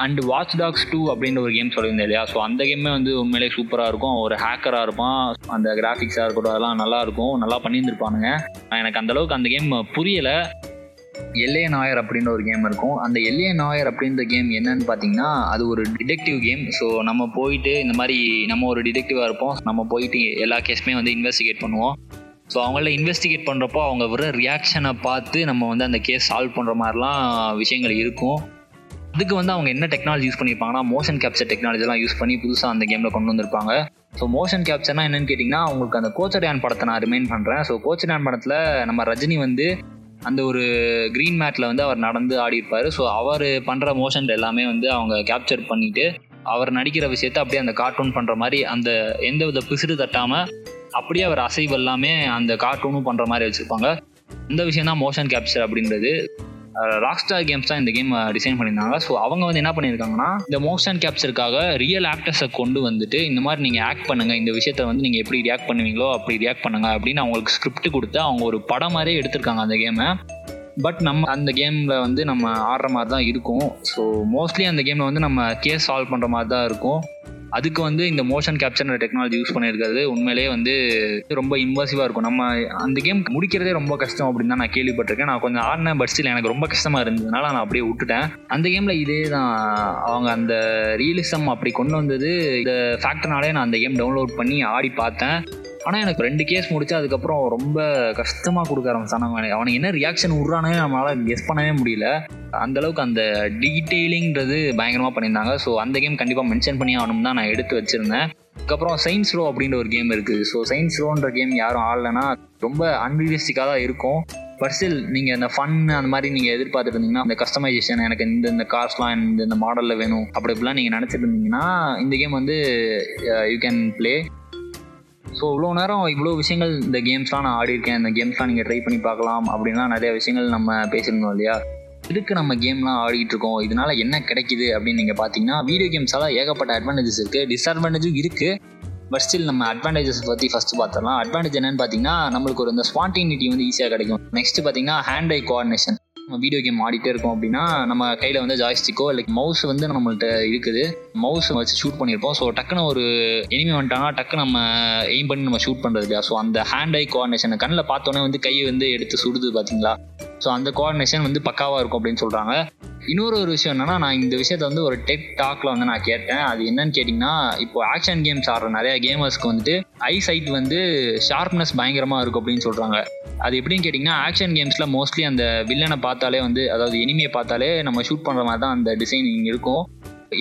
அண்ட் வாட்ச் டாக்ஸ் டூ அப்படின்ற ஒரு கேம் சொல்லியிருந்தேன் இல்லையா? ஸோ அந்த கேமே வந்து உண்மையிலேயே சூப்பராக இருக்கும். ஒரு ஹேக்கராக இருப்பான் அந்த கிராஃபிக்ஸாக இருக்கட்டும் அதெல்லாம் நல்லா இருக்கும். நல்லா பண்ணியிருந்துருப்பானுங்க. எனக்கு அந்தளவுக்கு அந்த கேம் புரியலை. எல்ஏ நாயர் அப்படின்ற ஒரு கேம் இருக்கும். அந்த எல்ஏ நாயர் அப்படின்ற கேம் என்னன்னு பார்த்தீங்கன்னா அது ஒரு டிடெக்டிவ் கேம் ஸோ நம்ம போயிட்டு இந்த மாதிரி நம்ம ஒரு டிடெக்டிவாக இருப்போம். நம்ம போயிட்டு எல்லா கேஸுமே வந்து இன்வெஸ்டிகேட் பண்ணுவோம். ஸோ அவங்கள இன்வெஸ்டிகேட் பண்ணுறப்போ அவங்க வர ரியாக்ஷனை பார்த்து நம்ம வந்து அந்த கேஸ் சால்வ் பண்ணுற மாதிரிலாம் விஷயங்கள் இருக்கும். அதுக்கு வந்து அவங்க என்ன டெக்னாலஜி யூஸ் பண்ணியிருப்பாங்கன்னா மோஷன் கேப்சர் டெக்னாலஜிலாம் யூஸ் பண்ணி புதுசாக அந்த கேமில் கொண்டு வந்திருப்பாங்க. ஸோ மோஷன் கேப்சர்னா என்னென்னு கேட்டிங்கன்னா அவங்களுக்கு அந்த கோச்சடையான் படத்தை நான் ரிமைண்ட் பண்ணுறேன் ஸோ கோச்சடையான் படத்தில் நம்ம ரஜினி வந்து அந்த ஒரு க்ரீன் மேட்டில் வந்து அவர் நடந்து ஆடியிருப்பார். ஸோ அவர் பண்ணுற மோஷன் எல்லாமே வந்து அவங்க கேப்சர் பண்ணிவிட்டு அவர் நடிக்கிற விஷயத்த அப்படியே அந்த கார்ட்டூன் பண்ணுற மாதிரி அந்த எந்த வித பிசிறு தட்டாமல் அப்படியே அவர் அசைவு எல்லாமே அந்த கார்ட்டூனும் பண்ணுற மாதிரி வச்சுருப்பாங்க. இந்த விஷயம் தான் மோஷன் கேப்சர் அப்படின்றது. ராக்ஸ்டார் கேம்ஸ் தான் இந்த கேம் டிசைன் பண்ணியிருந்தாங்க. ஸோ அவங்க வந்து என்ன பண்ணியிருக்காங்கன்னா இந்த மோஷன் கேப்சருக்காக ரியல் ஆக்டர்ஸை கொண்டு வந்துட்டு இந்த மாதிரி நீங்கள் ஆக்ட் பண்ணுங்க இந்த விஷயத்த வந்து நீங்கள் எப்படி ரியாக்ட் பண்ணுவீங்களோ அப்படி ரியாக்ட் பண்ணுங்க அப்படின்னு அவங்களுக்கு ஸ்கிரிப்ட் கொடுத்து அவங்க ஒரு படம் மாதிரியே எடுத்திருக்காங்க அந்த கேமை பட் நம்ம அந்த கேமில் வந்து நம்ம ஆடுற மாதிரி தான் இருக்கும். ஸோ மோஸ்ட்லி அந்த கேமில் வந்து நம்ம கேஸ் சால்வ் பண்ணுற மாதிரி தான் இருக்கும். அதுக்கு வந்து இந்த மோஷன் கேப்சர் டெக்னாலஜி யூஸ் பண்ணியிருக்கிறது உண்மையிலேயே வந்து ரொம்ப இன்வர்சிவாக இருக்கும். நம்ம அந்த கேம் முடிக்கிறதே ரொம்ப கஷ்டம் அப்படின்னு தான் நான் கேள்விப்பட்டிருக்கேன். நான் கொஞ்சம் ஆடினேன் பட் ஸ்டில் எனக்கு ரொம்ப கஷ்டமாக இருந்ததுனால நான் அப்படியே விட்டுட்டேன். அந்த கேமில் இதே தான். அவங்க அந்த ரியலிசம் அப்படி கொண்டு வந்தது. இந்த ஃபேக்டர்னாலே நான் அந்த கேம் டவுன்லோட் பண்ணி ஆடி பார்த்தேன். ஆனால் எனக்கு ரெண்டு கேஸ் முடிச்சு அதுக்கப்புறம் ரொம்ப கஷ்டமாக கொடுக்க ஆரம்பிச்சான் அவனுக்கு என்ன ரியாக்ஷன் விட்றானே நம்மளால் கெஸ் பண்ணவே முடியல. அந்தளவுக்கு அந்த டீட்டெயிலிங்கிறது பயங்கரமாக பண்ணியிருந்தாங்க. ஸோ அந்த கேம் கண்டிப்பாக மென்ஷன் பண்ணி ஆகணும் தான் நான் எடுத்து வச்சுருந்தேன். அதுக்கப்புறம் சயின்ஸ் ரோ அப்படின்ற ஒரு கேம் இருக்குது ஸோ சயின்ஸ் ரோன்ற கேம் யாரும் ஆடலைன்னா ரொம்ப அன்ரியலிஸ்டிக்காக தான் இருக்கும். பட் ஸ்டில் நீங்கள் அந்த ஃபன் அந்த மாதிரி நீங்கள் எதிர்பார்த்துட்டு இருந்தீங்கன்னா அந்த கஸ்டமைசேஷன் எனக்கு இந்த இந்த கார்ஸ்லாம் இந்த இந்த மாடலில் வேணும் அப்படி இப்படிலாம் நீங்கள் நினச்சிட்டு இருந்தீங்கன்னா இந்த கேம் வந்து யூ கேன் ப்ளே ஸோ இவ்வளோ நேரம் இவ்வளோ விஷயங்கள் இந்த கேம்ஸ்லாம் நான் ஆடிருக்கேன் இந்த கேம்ஸ்லாம் நீங்கள் ட்ரை பண்ணி பார்க்கலாம் அப்படின்லாம் நிறைய விஷயங்கள் நம்ம பேசியிருந்தோம் இல்லையா? இதுக்கு நம்ம கேம்லாம் ஆடிட்டு இருக்கோம்? இதனால என்ன கிடைக்குது அப்படின்னு நீங்கள் பார்த்தீங்கன்னா வீடியோ கேம்ஸால் ஏகப்பட்ட அட்வான்டேஜஸ் இருக்குது டிஸ்அட்வான்டேஜும் இருக்குது பட் ஸ்டில் நம்ம அட்வான்டேஜஸ் பற்றி ஃபஸ்ட்டு பார்த்தலாம் அட்வான்டேஜ் என்னன்னு பார்த்தீங்கன்னா நம்மளுக்கு ஒரு இந்த ஸ்பான்டினிட்டி வந்து ஈஸியாக கிடைக்கும். நெக்ஸ்ட் பார்த்தீங்கன்னா hand eye coordination video game ஆடிட்டே இருக்கோம் அப்படின்னா நம்ம கையில் வந்து ஜாய்ஸ்டிக்கோ இல்லை மவுஸ் வந்து நம்மள்ட்ட இருக்குது. மவுஸ் வச்சு ஷூட் பண்ணியிருப்போம். ஸோ டக்குன்னு ஒரு எனிமி வந்துட்டாங்கன்னா டக்கு நம்ம எய்ம் பண்ணி நம்ம ஷூட் பண்ணுறது இல்லையா? ஸோ அந்த ஹேண்ட் ஐ கோஆர்டினேஷன் கண்ணில் பார்த்தோன்னே வந்து கையை வந்து எடுத்து சுடுது பார்த்தீங்களா ஸோ அந்த கோஆர்டினேஷன் வந்து பக்காவாக இருக்கும் அப்படின்னு சொல்கிறாங்க இன்னொரு ஒரு விஷயம் என்னன்னா நான் இந்த விஷயத்த வந்து ஒரு டெக் டாக்ல வந்து நான் கேட்டேன். அது என்னன்னு கேட்டிங்கன்னா இப்போ ஆக்ஷன் கேம்ஸ் ஆடுற நிறைய கேமர்ஸ்க்கு வந்துட்டு ஐ சைட் வந்து ஷார்ப்னஸ் பயங்கரமாக இருக்கும் அப்படின்னு சொல்கிறாங்க அது எப்படின்னு கேட்டிங்கன்னா ஆக்ஷன் கேம்ஸில் மோஸ்ட்லி அந்த வில்லனை பார்த்தாலே வந்து அதாவது எனிமையை பார்த்தாலே நம்ம ஷூட் பண்ணுற மாதிரி தான் அந்த டிசைனிங் இருக்கும்.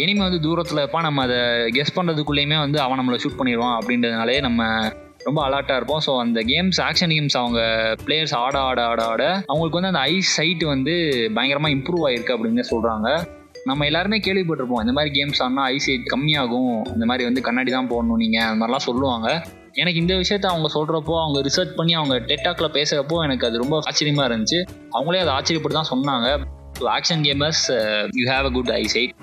எனிமை வந்து தூரத்தில் இருப்பான் நம்ம அதை கெஸ் பண்ணுறதுக்குள்ளேயுமே வந்து அவன் நம்மளை ஷூட் பண்ணிடுவான் அப்படின்றதுனாலே நம்ம ரொம்ப அலர்ட்டாக இருப்போம். ஸோ அந்த கேம்ஸ் ஆக்ஷன் கேம்ஸ் அவங்க பிளேயர்ஸ் ஆட ஆட ஆட ஆட அவங்களுக்கு வந்து அந்த ஐ சைட் வந்து பயங்கரமாக இம்ப்ரூவ் ஆகிருக்கு அப்படின்னு சொல்கிறாங்க நம்ம எல்லாருமே கேள்விப்பட்டிருப்போம் இந்த மாதிரி கேம்ஸ் ஆனால் ஐ சைட் கம்மியாகும் இந்த மாதிரி வந்து கண்ணாடி தான் போடணும் நீங்கள் அந்த மாதிரிலாம் சொல்லுவாங்க. எனக்கு இந்த விஷயத்த அவங்க சொல்கிறப்போ அவங்க ரிசர்ச் பண்ணி அவங்க டெட்டாக்ல பேசுகிறப்போ எனக்கு அது ரொம்ப ஆச்சரியமாக இருந்துச்சு. அவங்களே அதை ஆச்சரியப்பட்டு தான் சொன்னாங்க action gamers you have a good eye sight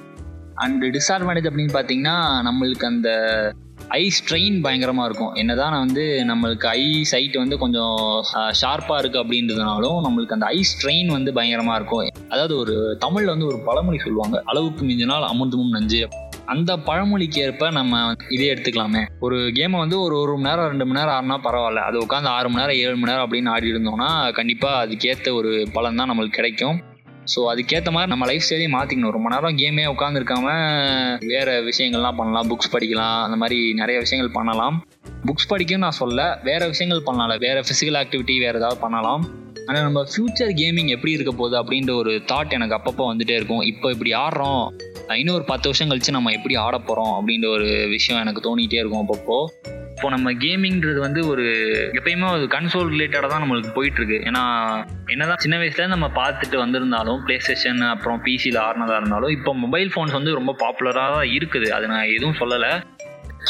and disadvantage அப்படின்னு பார்த்தீங்கன்னா நம்மளுக்கு அந்த ஐ ஸ்ட்ரெயின் பயங்கரமாக இருக்கும். என்னதான் நான் வந்து நம்மளுக்கு ஐ சைட் வந்து கொஞ்சம் uh, ஷார்ப்பாக இருக்குது அப்படின்றதுனாலும் நம்மளுக்கு அந்த ஐ ஸ்ட்ரெயின் வந்து பயங்கரமாக இருக்கும். அதாவது ஒரு தமிழில் வந்து ஒரு பழமொழி சொல்லுவாங்க அளவுக்கு மிஞ்சினால் அமிர்தமும் நஞ்சு அந்த பழமொழிக்கு ஏற்ப நம்ம இதே எடுத்துக்கலாமே. ஒரு கேமை வந்து ஒரு ஒரு மணி நேரம் ரெண்டு மணி நேரம் ஆறுனா பரவாயில்ல. அது உட்காந்து ஆறு மணி நேரம் ஏழு மணி நேரம் அப்படின்னு ஆடி இருந்தோம்னா கண்டிப்பாக அதுக்கேற்ற ஒரு பலன் தான் நம்மளுக்கு கிடைக்கும். ஸோ அதுக்கேற்ற மாதிரி நம்ம லைஃப் ஸ்டைலையும் மாற்றிக்கணும் ரொம்ப நேரம் கேமே உட்காந்துருக்காம வேறு விஷயங்கள்லாம் பண்ணலாம். புக்ஸ் படிக்கலாம். அந்த மாதிரி நிறைய விஷயங்கள் பண்ணலாம். புக்ஸ் படிக்கணும்னு நான் சொல்ல வேறு விஷயங்கள் பண்ணலாம். வேறு ஃபிசிக்கல் ஆக்டிவிட்டி வேறு ஏதாவது பண்ணலாம். ஆனால் நம்ம ஃப்யூச்சர் கேமிங் எப்படி இருக்க போகுது அப்படின்ற ஒரு தாட் எனக்கு அப்பப்போ வந்துகிட்டே இருக்கும். இப்போ இப்படி ஆடுறோம். இன்னும் ஒரு பத்து வருஷம் கழிச்சு நம்ம எப்படி ஆட போகிறோம் அப்படின்ற ஒரு விஷயம் எனக்கு தோணிகிட்டே இருக்கும் அப்பப்போ. இப்போ நம்ம கேமிங்கிறது வந்து ஒரு எப்பயுமே ஒரு கன்சோல் ரிலேட்டடாக தான் நம்மளுக்கு போயிட்டுருக்கு. ஏன்னா என்னதான் சின்ன வயசுல நம்ம பார்த்துட்டு வந்திருந்தாலும் பிளே ஸ்டேஷன் அப்புறம் பிசியில் ஆடினதாக இருந்தாலும் இப்போ மொபைல் ஃபோன்ஸ் வந்து ரொம்ப பாப்புலராக தான் இருக்குது. அது நான் எதுவும் சொல்லலை.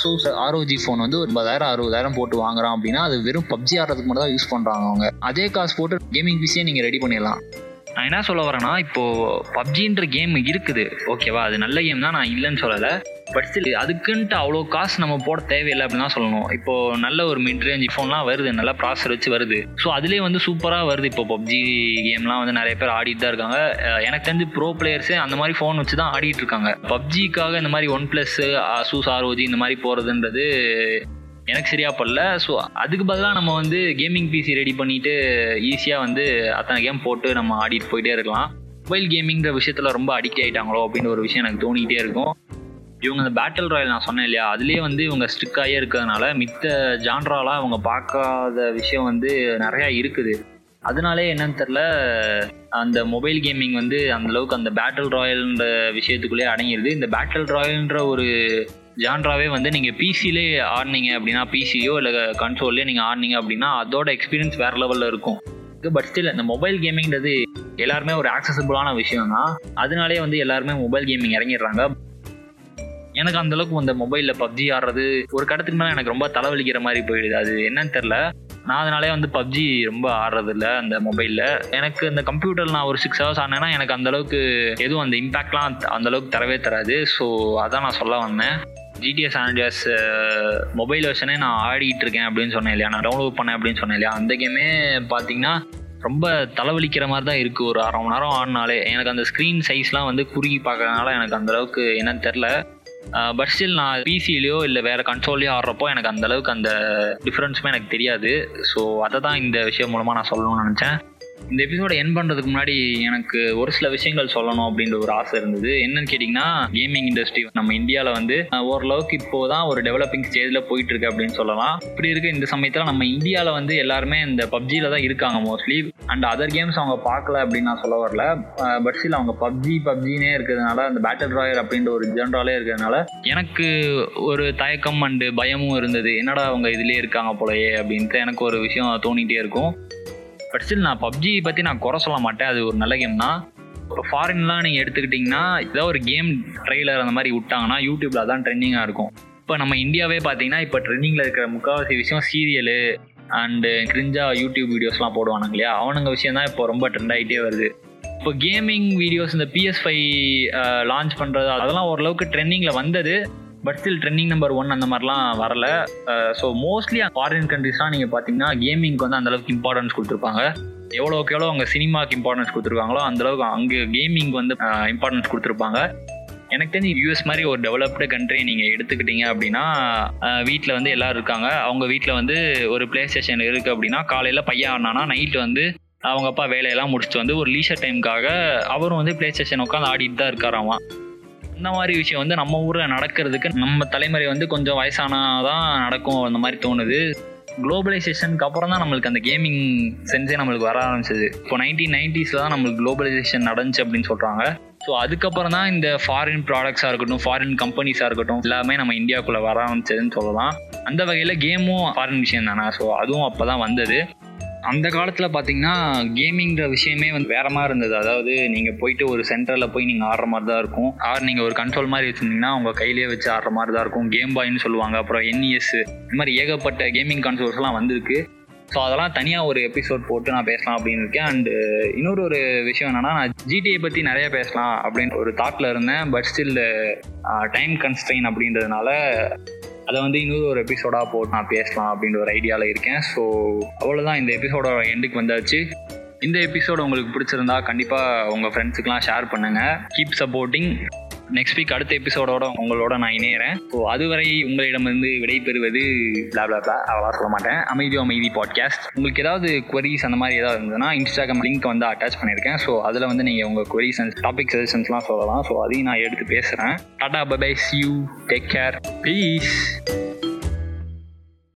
ஸோ ஆர்ஓஜி ஃபோன் வந்து ஒரு ஐம்பதாயிரம் அறுபதாயிரம் போட்டு வாங்குறான் அப்படின்னா அது வெறும் பப்ஜி ஆடுறதுக்கு மட்டும் தான் யூஸ் பண்ணுறாங்க அவங்க. அதே காசு போட்டு கேமிங் பிசியை நீங்கள் ரெடி பண்ணிடலாம். நான் என்ன சொல்ல வரேன்னா இப்போ பப்ஜின்ற கேம் இருக்குது. ஓகேவா அது நல்ல கேம் தான் நான் இல்லைன்னு சொல்லலை. பட் ஸ்டில் அதுக்குன்ட்டு அவ்வளோ காசு நம்ம போட தேவையில்லை அப்படின்னு தான் சொல்லணும். இப்போ நல்ல ஒரு மிட் ரேஞ்ச் ஃபோன்லாம் வருது. நல்ல ப்ராசர் வச்சு வருது. ஸோ அதுலேயே வந்து சூப்பராக வருது. இப்போ பப்ஜி கேம்லாம் வந்து நிறைய பேர் ஆடிட்டு தான் இருக்காங்க. எனக்கு தெரிஞ்சு ப்ரோ பிளேயர்ஸே அந்த மாதிரி ஃபோன் வச்சு தான் ஆடிட்டு இருக்காங்க. பப்ஜிக்காக இந்த மாதிரி ஒன் ப்ளஸ் அசூஸ் ஆர்ஓஜி இந்த மாதிரி போகிறதுன்றது எனக்கு சரியா படல. ஸோ அதுக்கு பதிலாக நம்ம வந்து கேமிங் பிசி ரெடி பண்ணிட்டு ஈஸியாக வந்து அத்தனை கேம் போட்டு நம்ம ஆடிட்டு போயிட்டே இருக்கலாம். மொபைல் கேமிங்கிற விஷயத்தில் ரொம்ப அடிக்ட் ஆகிட்டாங்களோ அப்படின்னு ஒரு விஷயம் எனக்கு தோணிக்கிட்டே இருக்கும். இவங்க அந்த பேட்டில் ராயல் நான் சொன்னேன் இல்லையா அதுலேயே வந்து இவங்க ஸ்ட்ரிக்காகவே இருக்கிறதுனால மித்த ஜான்ராலாம் அவங்க பார்க்காத விஷயம் வந்து நிறையா இருக்குது. அதனாலே என்னன்னு தெரில அந்த மொபைல் கேமிங் வந்து அந்தளவுக்கு அந்த பேட்டில் ராயல்ன்ற விஷயத்துக்குள்ளேயே அடங்கிடுது இந்த பேட்டில் ராயல்ன்ற ஒரு ஜான்ராவே வந்து நீங்கள் பிசிலே ஆடினீங்க அப்படின்னா பிசியோ இல்லை கன்சோல்லையோ நீங்கள் ஆடினீங்க அப்படின்னா அதோட எக்ஸ்பீரியன்ஸ் வேறு லெவலில் இருக்கும். பட் ஸ்டில் இந்த மொபைல் கேமிங்கிறது எல்லாருமே ஒரு ஆக்சசபிளான விஷயம் தான் அதனாலே வந்து எல்லாருமே மொபைல் கேமிங் இறங்கிடுறாங்க. எனக்கு அந்தளவுக்கு அந்த மொபைலில் பப்ஜி ஆடுறது ஒரு கடத்துக்கு மேலே எனக்கு ரொம்ப தலைவலிக்கிற மாதிரி போயிடுது. அது என்னன்னு தெரில நான் அதனாலே வந்து பப்ஜி ரொம்ப ஆடுறதில்ல அந்த மொபைலில் எனக்கு இந்த கம்ப்யூட்டரில் நான் ஒரு சிக்ஸ் ஹவர்ஸ் ஆனேன்னா எனக்கு அந்த அளவுக்கு எதுவும் அந்த இம்பாக்ட்லாம் அந்த அளவுக்கு தரவே தராது. ஸோ அதான் நான் சொல்ல வந்தேன். ஜிடிஎஸ் ஆண்டியாஸ் மொபைல் வெர்ஷனே நான் ஆடிட்டு இருக்கேன் அப்படின்னு சொன்னேன் இல்லையா? நான் டவுன்லோட் பண்ணேன் அப்படின்னு சொன்னேன் இல்லையா? அந்த கேமே பார்த்தீங்கன்னா ரொம்ப தலைவலிக்கிற மாதிரி தான் இருக்குது ஒரு அரை மணி நேரம் ஆடினாலே எனக்கு அந்த ஸ்க்ரீன் சைஸ்லாம் வந்து குறுகி பார்க்கறதுனால எனக்கு அந்த அளவுக்கு என்னன்னு தெரில பட் ஸ்டில் நான் பிசிலையோ இல்லை வேறு கன்சோல்லையோ ஆடுறப்போ எனக்கு அந்தளவுக்கு அந்த டிஃப்ரென்ஸுமே எனக்கு தெரியாது. ஸோ அதை தான் இந்த விஷயம் மூலமாக நான் சொல்லணும்னு நினச்சேன். இந்த எபிசோட என் பண்ணுறதுக்கு முன்னாடி எனக்கு ஒரு சில விஷயங்கள் சொல்லணும் அப்படின்ற ஒரு ஆசை இருந்தது. என்னன்னு கேட்டிங்கன்னா கேமிங் இண்டஸ்ட்ரி நம்ம இந்தியாவில் வந்து ஓரளவுக்கு இப்போ தான் ஒரு டெவலப்பிங் ஸ்டேஜில் போயிட்டு இருக்கு அப்படின்னு சொல்லலாம். இப்படி இருக்க இந்த சமயத்தில் நம்ம இந்தியாவில் வந்து எல்லாருமே இந்த பப்ஜியில் தான் இருக்காங்க மோஸ்ட்லி அண்ட் அதர் கேம்ஸ் அவங்க பார்க்கல அப்படின்னு நான் சொல்ல வரல. பட் சில அவங்க பப்ஜி பப்ஜினே இருக்கிறதுனால அந்த பேட்டில் ராயர் அப்படின்ற ஒரு ஜென்ரலே இருக்கிறதுனால எனக்கு ஒரு தயக்கம் அண்டு பயமும் இருந்தது. என்னடா அவங்க இதுலேயே இருக்காங்க போலயே அப்படின்ட்டு எனக்கு ஒரு விஷயம் தோணிகிட்டே இருக்கும். பட் ஸ்டில் நான் பப்ஜி பற்றி நான் குறை சொல்ல மாட்டேன். அது ஒரு நல்ல கேம் தான் இப்போ ஃபாரின்லாம் நீங்கள் எடுத்துக்கிட்டிங்கன்னா ஏதாவது ஒரு கேம் ட்ரெய்லர் அந்த மாதிரி விட்டாங்கன்னா யூடியூப்பில் அதான் ட்ரெண்டிங்காக இருக்கும். இப்போ நம்ம இந்தியாவே பார்த்தீங்கன்னா இப்போ ட்ரெண்டிங்கில் இருக்கிற முக்கால்வாசி விஷயம் சீரியலு அண்டு கிரிஞ்சா யூடியூப் வீடியோஸ்லாம் போடுவானுங்க இல்லையா? அவனுங்க விஷயம் தான் இப்போ ரொம்ப ட்ரெண்ட் ஆகிட்டே வருது. இப்போ கேமிங் வீடியோஸ் இந்த பிஎஸ் ஃபைவ் லான்ச் பண்ணுறது அதெல்லாம் ஓரளவுக்கு ட்ரெண்டிங்கில் வந்தது. But still trending number one அந்த மாதிரிலாம் வரல. ஸோ மோஸ்ட்லி ஃபாரின் கண்ட்ரிஸ்லாம் நீங்கள் பார்த்தீங்கன்னா கேமிங்க்கு வந்து அந்தளவுக்கு இம்பார்ட்டன்ஸ் கொடுத்துருப்பாங்க. எவ்வளோக்கு எவ்வளோ அவங்க சினிமாவுக்கு இம்பார்ட்டன்ஸ் கொடுத்துருக்காங்களோ அந்தளவுக்கு அங்கே கேமிங் வந்து uh, இம்பார்ட்டன்ஸ் கொடுத்துருப்பாங்க. எனக்கு தெரிஞ்சு யூஎஸ் மாதிரி ஒரு டெவலப்டு கண்ட்ரி நீங்கள் எடுத்துக்கிட்டீங்க அப்படின்னா uh, வீட்டில் வந்து எல்லோரும் இருக்காங்க. அவங்க வீட்டில் வந்து ஒரு ப்ளே ஸ்டேஷன் இருக்குது அப்படின்னா காலையில் பையன் ஆனானா நைட்டு வந்து அவங்க அப்பா வேலையெல்லாம் முடிச்சுட்டு வந்து ஒரு லீஷர் டைமுக்காக அவரும் வந்து ப்ளே ஸ்டேஷன் உட்காந்து ஆடிட்டு தான் இருக்காராம் அந்த மாதிரி விஷயம் வந்து நம்ம ஊரில் நடக்கிறதுக்கு நம்ம தலைமுறை வந்து கொஞ்சம் வயசானாதான் நடக்கும் அந்த மாதிரி தோணுது. குளோபலைசேஷனுக்கு அப்புறம் தான் நம்மளுக்கு அந்த கேமிங் சென்ஸே நம்மளுக்கு வர ஆரம்பிச்சது. இப்போ நைன்டீன் நைன்டிஸில் தான் நம்மளுக்கு குளோபலைசேஷன் நடந்துச்சு அப்படின்னு சொல்கிறாங்க ஸோ அதுக்கப்புறம் தான் இந்த ஃபாரின் ப்ராடக்ட்ஸாக இருக்கட்டும் ஃபாரின் கம்பெனிஸாக இருக்கட்டும் எல்லாமே நம்ம இந்தியாவுக்குள்ளே வர ஆரம்பிச்சதுன்னு சொல்லலாம். அந்த வகையில் கேமும் ஃபாரின் விஷயம் தானே. ஸோ அதுவும் அப்போ தான் வந்தது. அந்த காலத்தில் பார்த்தீங்கன்னா கேமிங்கிற விஷயமே வந்து வேற மாதிரி இருந்தது. அதாவது நீங்கள் போயிட்டு ஒரு சென்டரில் போய் நீங்கள் ஆடுற மாதிரி தான் இருக்கும். ஆர் நீங்கள் ஒரு கண்ட்ரோல் மாதிரி வச்சுருந்தீங்கன்னா உங்கள் கையிலேயே வச்சு ஆடுற மாதிரி தான் இருக்கும் கேம் பாய்னு சொல்லுவாங்க. அப்புறம் என்இஎஸ் இந்த மாதிரி ஏகப்பட்ட கேமிங் கன்சோல்ஸ்லாம் வந்திருக்கு. ஸோ அதெல்லாம் தனியாக ஒரு எபிசோட் போட்டு நான் பேசலாம் அப்படின்னு இருக்கேன். அண்டு இன்னொரு ஒரு விஷயம் என்னன்னா நான் ஜிடிஏ பற்றி நிறைய பேசலாம் அப்படின்னு ஒரு தாட்டில் இருந்தேன். பட் ஸ்டில் டைம் கன்ஸ்ட்ரெயின் அப்படின்றதுனால அதை வந்து இன்னொரு ஒரு எபிசோடாக போட்டு நான் பேசலாம் அப்படின்ற ஒரு ஐடியாவில் இருக்கேன். ஸோ அவ்வளோதான் இந்த எபிசோடோட எண்டுக்கு வந்தாச்சு. இந்த எபிசோடு உங்களுக்கு பிடிச்சிருந்தா கண்டிப்பாக உங்கள் ஃப்ரெண்ட்ஸுக்கெலாம் ஷேர் பண்ணுங்கள் கீப் சப்போர்ட்டிங் நெக்ஸ்ட் வீக் அடுத்த எபிசோடோட உங்களோட நான் இணையறேன். ஸோ அதுவரை உங்களிடமிருந்து விடைபெறுவது blah அவ்வளோ சொல்ல மாட்டேன். அமைதி அமைதி பாட்காஸ்ட் உங்களுக்கு ஏதாவது queries அந்த மாதிரி ஏதாவது இருந்ததுன்னா இன்ஸ்டாகிராம் லிங்க் வந்து அட்டாச் பண்ணியிருக்கேன். ஸோ அதில் வந்து நீங்கள் உங்கள் queries அண்ட் டாபிக் சஜஷன்ஸ்லாம் சொல்லலாம். ஸோ அதையும் நான் எடுத்து பேசுகிறேன் tata bye see you take care please